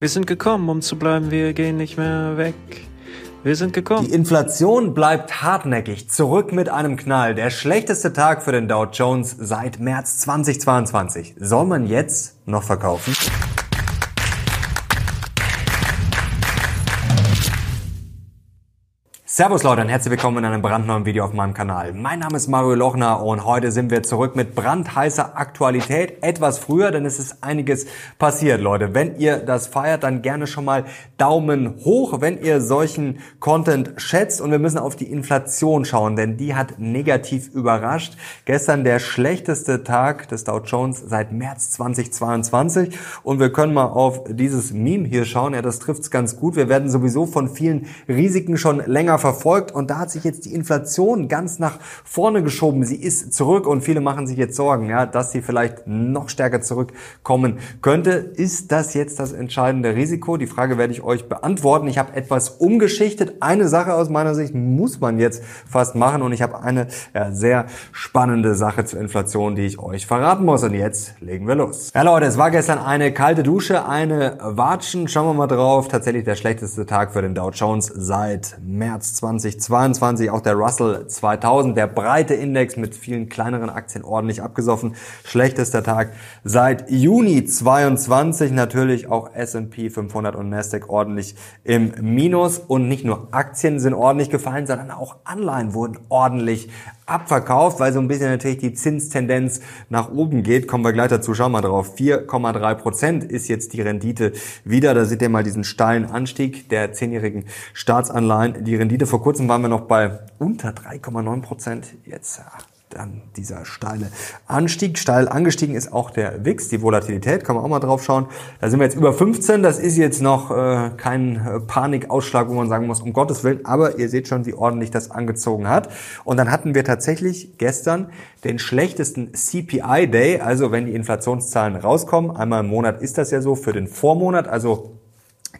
Wir sind gekommen, um zu bleiben, wir gehen nicht mehr weg. Wir sind gekommen. Die Inflation bleibt hartnäckig, zurück mit einem Knall. Der schlechteste Tag für den Dow Jones seit März 2022. Soll man jetzt noch verkaufen? Servus Leute und herzlich willkommen in einem brandneuen Video auf meinem Kanal. Mein Name ist Mario Lochner und heute sind wir zurück mit brandheißer Aktualität. Etwas früher, denn es ist einiges passiert, Leute. Wenn ihr das feiert, dann gerne schon mal Daumen hoch, wenn ihr solchen Content schätzt. Und wir müssen auf die Inflation schauen, denn die hat negativ überrascht. Gestern der schlechteste Tag des Dow Jones seit März 2022. Und wir können mal auf dieses Meme hier schauen. Ja, das trifft's ganz gut. Wir werden sowieso von vielen Risiken schon länger verfolgt und da hat sich jetzt die Inflation ganz nach vorne geschoben. Sie ist zurück und viele machen sich jetzt Sorgen, ja, dass sie vielleicht noch stärker zurückkommen könnte. Ist das jetzt das entscheidende Risiko? Die Frage werde ich euch beantworten. Ich habe etwas umgeschichtet. Eine Sache aus meiner Sicht muss man jetzt fast machen und ich habe eine ja, sehr spannende Sache zur Inflation, die ich euch verraten muss. Und jetzt legen wir los. Ja Leute, es war gestern eine kalte Dusche, eine Watschen. Schauen wir mal drauf. Tatsächlich der schlechteste Tag für den Dow Jones seit März 2022, auch der Russell 2000, der breite Index mit vielen kleineren Aktien ordentlich abgesoffen. Schlechtester Tag seit Juni 22, natürlich auch S&P 500 und Nasdaq ordentlich im Minus und nicht nur Aktien sind ordentlich gefallen, sondern auch Anleihen wurden ordentlich abverkauft, weil so ein bisschen natürlich die Zinstendenz nach oben geht. Kommen wir gleich dazu, schauen wir drauf. 4,3 Prozent ist jetzt die Rendite wieder. Da seht ihr mal diesen steilen Anstieg der zehnjährigen Staatsanleihen. Die Rendite vor kurzem waren wir noch bei unter 3,9 Prozent. Jetzt dann dieser steile Anstieg. Steil angestiegen ist auch der WIX, die Volatilität, kann man auch mal drauf schauen. Da sind wir jetzt über 15, das ist jetzt noch äh, kein äh, Panikausschlag, wo man sagen muss, um Gottes Willen, aber ihr seht schon, wie ordentlich das angezogen hat. Und dann hatten wir tatsächlich gestern den schlechtesten CPI Day, also wenn die Inflationszahlen rauskommen, einmal im Monat ist das ja so, für den Vormonat, also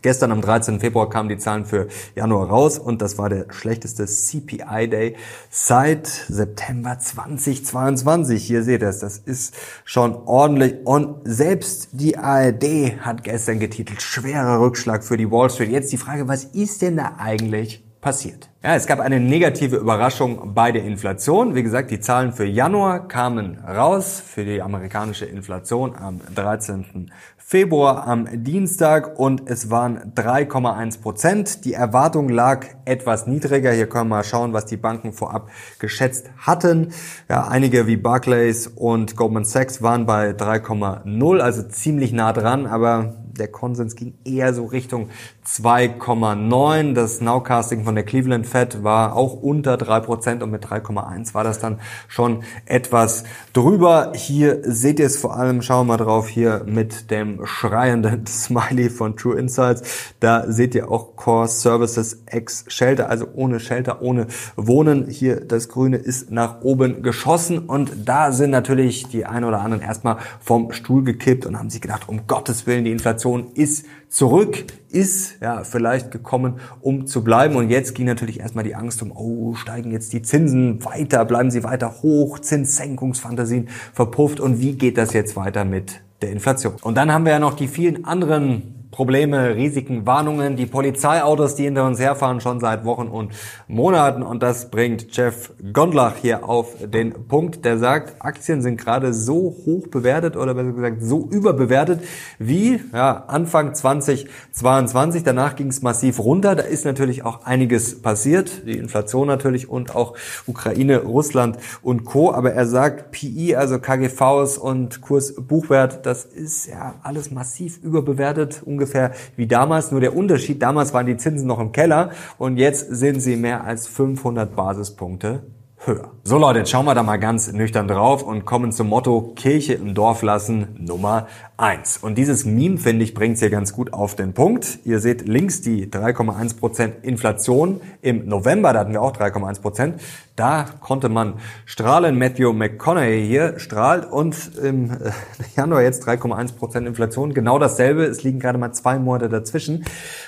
Gestern am 13. Februar kamen die Zahlen für Januar raus und das war der schlechteste CPI-Day seit September 2022. Hier seht ihr es, das ist schon ordentlich. Und selbst die ARD hat gestern getitelt, schwerer Rückschlag für die Wall Street. Jetzt die Frage, was ist denn da eigentlich passiert? Ja, es gab eine negative Überraschung bei der Inflation. Wie gesagt, die Zahlen für Januar kamen raus für die amerikanische Inflation am 13. Februar am Dienstag und es waren 3,1 Prozent. Die Erwartung lag etwas niedriger. Hier können wir mal schauen, was die Banken vorab geschätzt hatten. Ja, einige wie Barclays und Goldman Sachs waren bei 3,0, also ziemlich nah dran, aber der Konsens ging eher so Richtung 2,9. Das Nowcasting von der Cleveland Fed war auch unter 3% und mit 3,1 war das dann schon etwas drüber. Hier seht ihr es vor allem, schauen wir mal drauf, hier mit dem schreienden Smiley von True Insights. Da seht ihr auch Core Services ex Shelter, also ohne Shelter, ohne Wohnen. Hier das Grüne ist nach oben geschossen und da sind natürlich die ein oder anderen erstmal vom Stuhl gekippt und haben sich gedacht, um Gottes Willen, die Inflation Inflation ist zurück, ist ja vielleicht gekommen, um zu bleiben. Und jetzt ging natürlich erstmal die Angst um, oh, steigen jetzt die Zinsen weiter, bleiben sie weiter hoch, Zinssenkungsfantasien verpufft. Und wie geht das jetzt weiter mit der Inflation? Und dann haben wir ja noch die vielen anderen Probleme, Risiken, Warnungen, die Polizeiautos, die hinter uns herfahren, schon seit Wochen und Monaten. Und das bringt Jeff Gondlach hier auf den Punkt, der sagt, Aktien sind gerade so hoch bewertet oder besser gesagt so überbewertet wie ja, Anfang 2022. Danach ging es massiv runter. Da ist natürlich auch einiges passiert. Die Inflation natürlich und auch Ukraine, Russland und Co. Aber er sagt, PI, also KGVs und Kursbuchwert, das ist ja alles massiv überbewertet ungefähr wie damals, nur der Unterschied, damals waren die Zinsen noch im Keller und jetzt sind sie mehr als 500 Basispunkte höher. So Leute, jetzt schauen wir da mal ganz nüchtern drauf und kommen zum Motto Kirche im Dorf lassen Nummer eins. Und dieses Meme, finde ich, bringt es hier ganz gut auf den Punkt. Ihr seht links die 3,1% Inflation im November, da hatten wir auch 3,1%. Da konnte man strahlen. Matthew McConaughey hier strahlt und im äh, Januar jetzt 3,1% Inflation. Genau dasselbe. Es liegen gerade mal zwei Monate dazwischen.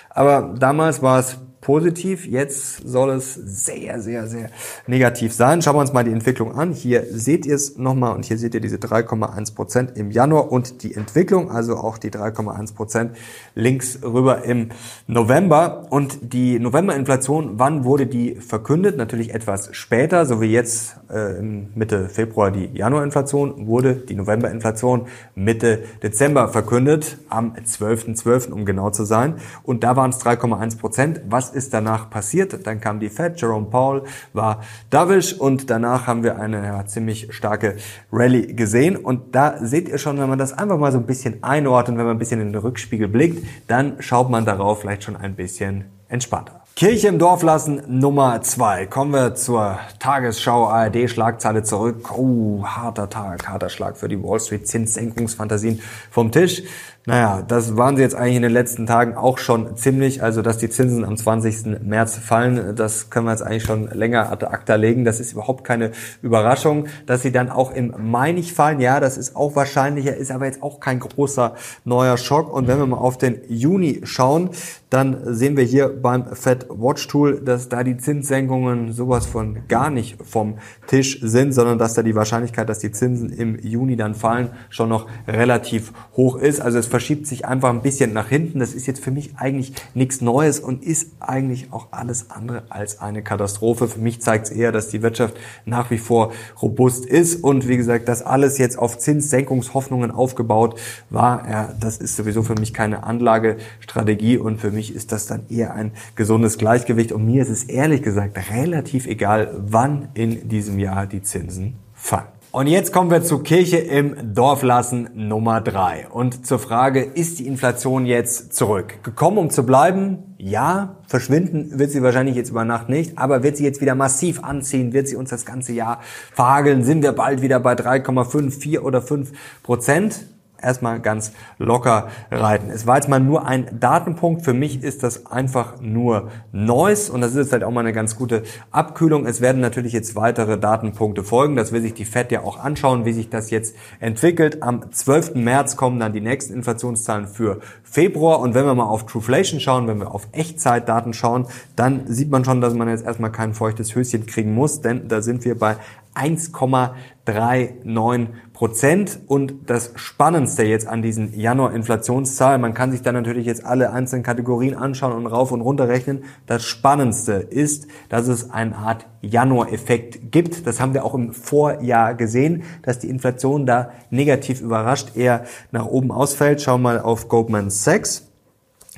Aber damals war es positiv. Jetzt soll es sehr, sehr, sehr negativ sein. Schauen wir uns mal die Entwicklung an. Hier seht ihr es nochmal und hier seht ihr diese 3,1 Prozent im Januar und die Entwicklung, also auch die 3,1 Prozent links rüber im November. Und die Novemberinflation, wann wurde die verkündet? Natürlich etwas später, so wie jetzt äh, Mitte Februar die Januarinflation, wurde die Novemberinflation Mitte Dezember verkündet, am 12.12., .12., um genau zu sein. Und da waren es 3,1 Prozent. Was ist danach passiert? Dann kam die Fed, Jerome Powell war dovish und danach haben wir eine ja, ziemlich starke Rallye gesehen. Und da seht ihr schon, wenn man das einfach mal so ein bisschen einordnet, wenn man ein bisschen in den Rückspiegel blickt, dann schaut man darauf vielleicht schon ein bisschen entspannter. Kirche im Dorf lassen Nummer zwei. Kommen wir zur Tagesschau ARD Schlagzeile zurück. Oh, harter Tag, harter Schlag für die Wall Street Zinssenkungsfantasien vom Tisch. Naja, das waren sie jetzt eigentlich in den letzten Tagen auch schon ziemlich. Also, dass die Zinsen am 20. März fallen, das können wir jetzt eigentlich schon länger ad acta legen. Das ist überhaupt keine Überraschung. Dass sie dann auch im Mai nicht fallen, ja, das ist auch wahrscheinlicher, ist aber jetzt auch kein großer neuer Schock. Und wenn wir mal auf den Juni schauen, dann sehen wir hier beim Fed Watch Tool, dass da die Zinssenkungen sowas von gar nicht vom Tisch sind, sondern dass da die Wahrscheinlichkeit, dass die Zinsen im Juni dann fallen, schon noch relativ hoch ist. Also es verschiebt sich einfach ein bisschen nach hinten. Das ist jetzt für mich eigentlich nichts Neues und ist eigentlich auch alles andere als eine Katastrophe. Für mich zeigt es eher, dass die Wirtschaft nach wie vor robust ist und wie gesagt, das alles jetzt auf Zinssenkungshoffnungen aufgebaut war. Ja, das ist sowieso für mich keine Anlagestrategie und für mich ist das dann eher ein gesundes Gleichgewicht und mir ist es ehrlich gesagt relativ egal, wann in diesem Jahr die Zinsen fallen. Und jetzt kommen wir zu Kirche im Dorf lassen Nummer drei Und zur Frage, ist die Inflation jetzt zurück? Gekommen, um zu bleiben? Ja. Verschwinden wird sie wahrscheinlich jetzt über Nacht nicht. Aber wird sie jetzt wieder massiv anziehen? Wird sie uns das ganze Jahr verhageln? Sind wir bald wieder bei 3,5, 4 oder 5 Prozent? Erstmal ganz locker reiten. Es war jetzt mal nur ein Datenpunkt. Für mich ist das einfach nur Noise und das ist jetzt halt auch mal eine ganz gute Abkühlung. Es werden natürlich jetzt weitere Datenpunkte folgen. Das will sich die FED ja auch anschauen, wie sich das jetzt entwickelt. Am 12. März kommen dann die nächsten Inflationszahlen für Februar und wenn wir mal auf Trueflation schauen, wenn wir auf Echtzeitdaten schauen, dann sieht man schon, dass man jetzt erstmal kein feuchtes Höschen kriegen muss, denn da sind wir bei 1,39 Prozent. Und das Spannendste jetzt an diesen Januar-Inflationszahlen, man kann sich da natürlich jetzt alle einzelnen Kategorien anschauen und rauf und runter rechnen. Das Spannendste ist, dass es eine Art Januar-Effekt gibt. Das haben wir auch im Vorjahr gesehen, dass die Inflation da negativ überrascht eher nach oben ausfällt. Schauen wir mal auf Goldman Sachs.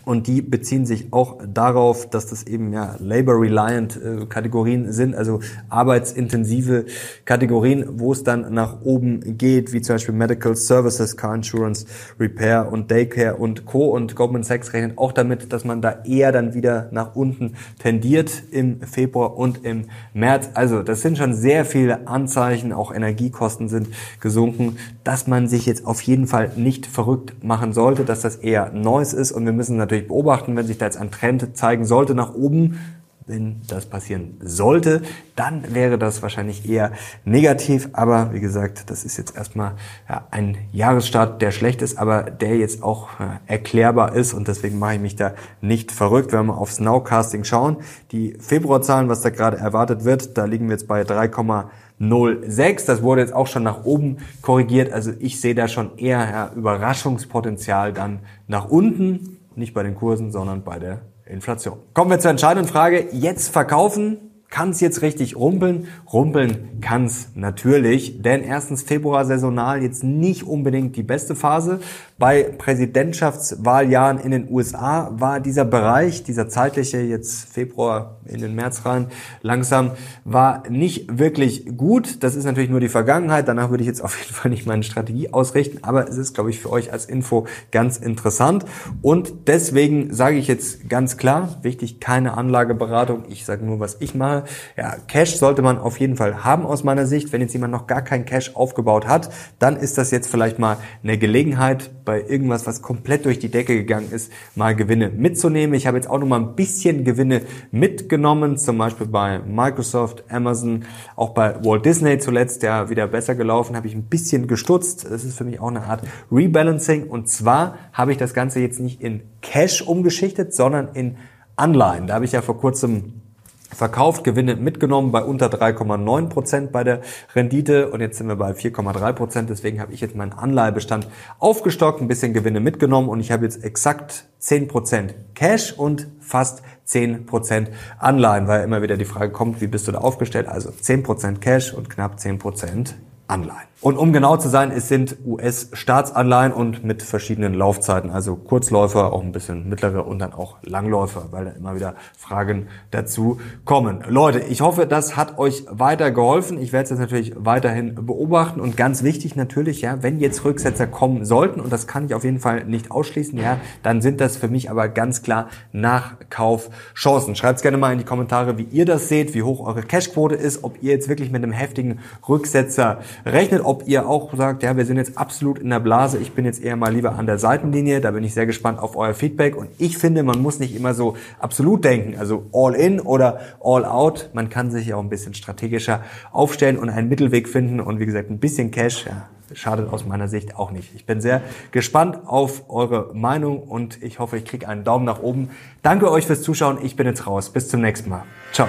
Und die beziehen sich auch darauf, dass das eben ja labor-reliant äh, Kategorien sind, also arbeitsintensive Kategorien, wo es dann nach oben geht, wie zum Beispiel Medical Services, Car Insurance, Repair und Daycare und Co. Und Goldman Sachs rechnet auch damit, dass man da eher dann wieder nach unten tendiert im Februar und im März. Also das sind schon sehr viele Anzeichen, auch Energiekosten sind gesunken, dass man sich jetzt auf jeden Fall nicht verrückt machen sollte, dass das eher Neues ist und wir müssen natürlich natürlich beobachten, wenn sich da jetzt ein Trend zeigen sollte nach oben. Wenn das passieren sollte, dann wäre das wahrscheinlich eher negativ. Aber wie gesagt, das ist jetzt erstmal ja, ein Jahresstart, der schlecht ist, aber der jetzt auch ja, erklärbar ist. Und deswegen mache ich mich da nicht verrückt. Wenn wir aufs Nowcasting schauen, die Februarzahlen, was da gerade erwartet wird, da liegen wir jetzt bei 3,06. Das wurde jetzt auch schon nach oben korrigiert. Also ich sehe da schon eher ja, Überraschungspotenzial dann nach unten. Nicht bei den Kursen, sondern bei der Inflation. Kommen wir zur entscheidenden Frage. Jetzt verkaufen kann es jetzt richtig rumpeln? Rumpeln kann es natürlich, denn erstens Februar saisonal jetzt nicht unbedingt die beste Phase. Bei Präsidentschaftswahljahren in den USA war dieser Bereich, dieser zeitliche, jetzt Februar in den März rein, langsam, war nicht wirklich gut. Das ist natürlich nur die Vergangenheit. Danach würde ich jetzt auf jeden Fall nicht meine Strategie ausrichten, aber es ist, glaube ich, für euch als Info ganz interessant. Und deswegen sage ich jetzt ganz klar, wichtig, keine Anlageberatung. Ich sage nur, was ich mache. Ja, Cash sollte man auf jeden Fall haben aus meiner Sicht. Wenn jetzt jemand noch gar kein Cash aufgebaut hat, dann ist das jetzt vielleicht mal eine Gelegenheit, bei irgendwas, was komplett durch die Decke gegangen ist, mal Gewinne mitzunehmen. Ich habe jetzt auch noch mal ein bisschen Gewinne mitgenommen, zum Beispiel bei Microsoft, Amazon, auch bei Walt Disney zuletzt, der wieder besser gelaufen, habe ich ein bisschen gestutzt. Das ist für mich auch eine Art Rebalancing. Und zwar habe ich das Ganze jetzt nicht in Cash umgeschichtet, sondern in Anleihen. Da habe ich ja vor kurzem verkauft, Gewinne mitgenommen bei unter 3,9 Prozent bei der Rendite und jetzt sind wir bei 4,3 Prozent. Deswegen habe ich jetzt meinen Anleihebestand aufgestockt, ein bisschen Gewinne mitgenommen und ich habe jetzt exakt 10 Prozent Cash und fast 10 Prozent Anleihen, weil immer wieder die Frage kommt, wie bist du da aufgestellt? Also 10 Prozent Cash und knapp 10 Prozent Anleihen. Und um genau zu sein, es sind US-Staatsanleihen und mit verschiedenen Laufzeiten, also Kurzläufer, auch ein bisschen mittlere und dann auch Langläufer, weil da immer wieder Fragen dazu kommen. Leute, ich hoffe, das hat euch weiter geholfen. Ich werde es jetzt natürlich weiterhin beobachten und ganz wichtig natürlich, ja, wenn jetzt Rücksetzer kommen sollten und das kann ich auf jeden Fall nicht ausschließen, ja, dann sind das für mich aber ganz klar Nachkaufchancen. Schreibt gerne mal in die Kommentare, wie ihr das seht, wie hoch eure Cashquote ist, ob ihr jetzt wirklich mit einem heftigen Rücksetzer rechnet, ob ihr auch sagt, ja, wir sind jetzt absolut in der Blase, ich bin jetzt eher mal lieber an der Seitenlinie, da bin ich sehr gespannt auf euer Feedback und ich finde, man muss nicht immer so absolut denken, also all in oder all out, man kann sich ja auch ein bisschen strategischer aufstellen und einen Mittelweg finden und wie gesagt, ein bisschen Cash, ja, schadet aus meiner Sicht auch nicht. Ich bin sehr gespannt auf eure Meinung und ich hoffe, ich kriege einen Daumen nach oben. Danke euch fürs Zuschauen, ich bin jetzt raus, bis zum nächsten Mal. Ciao.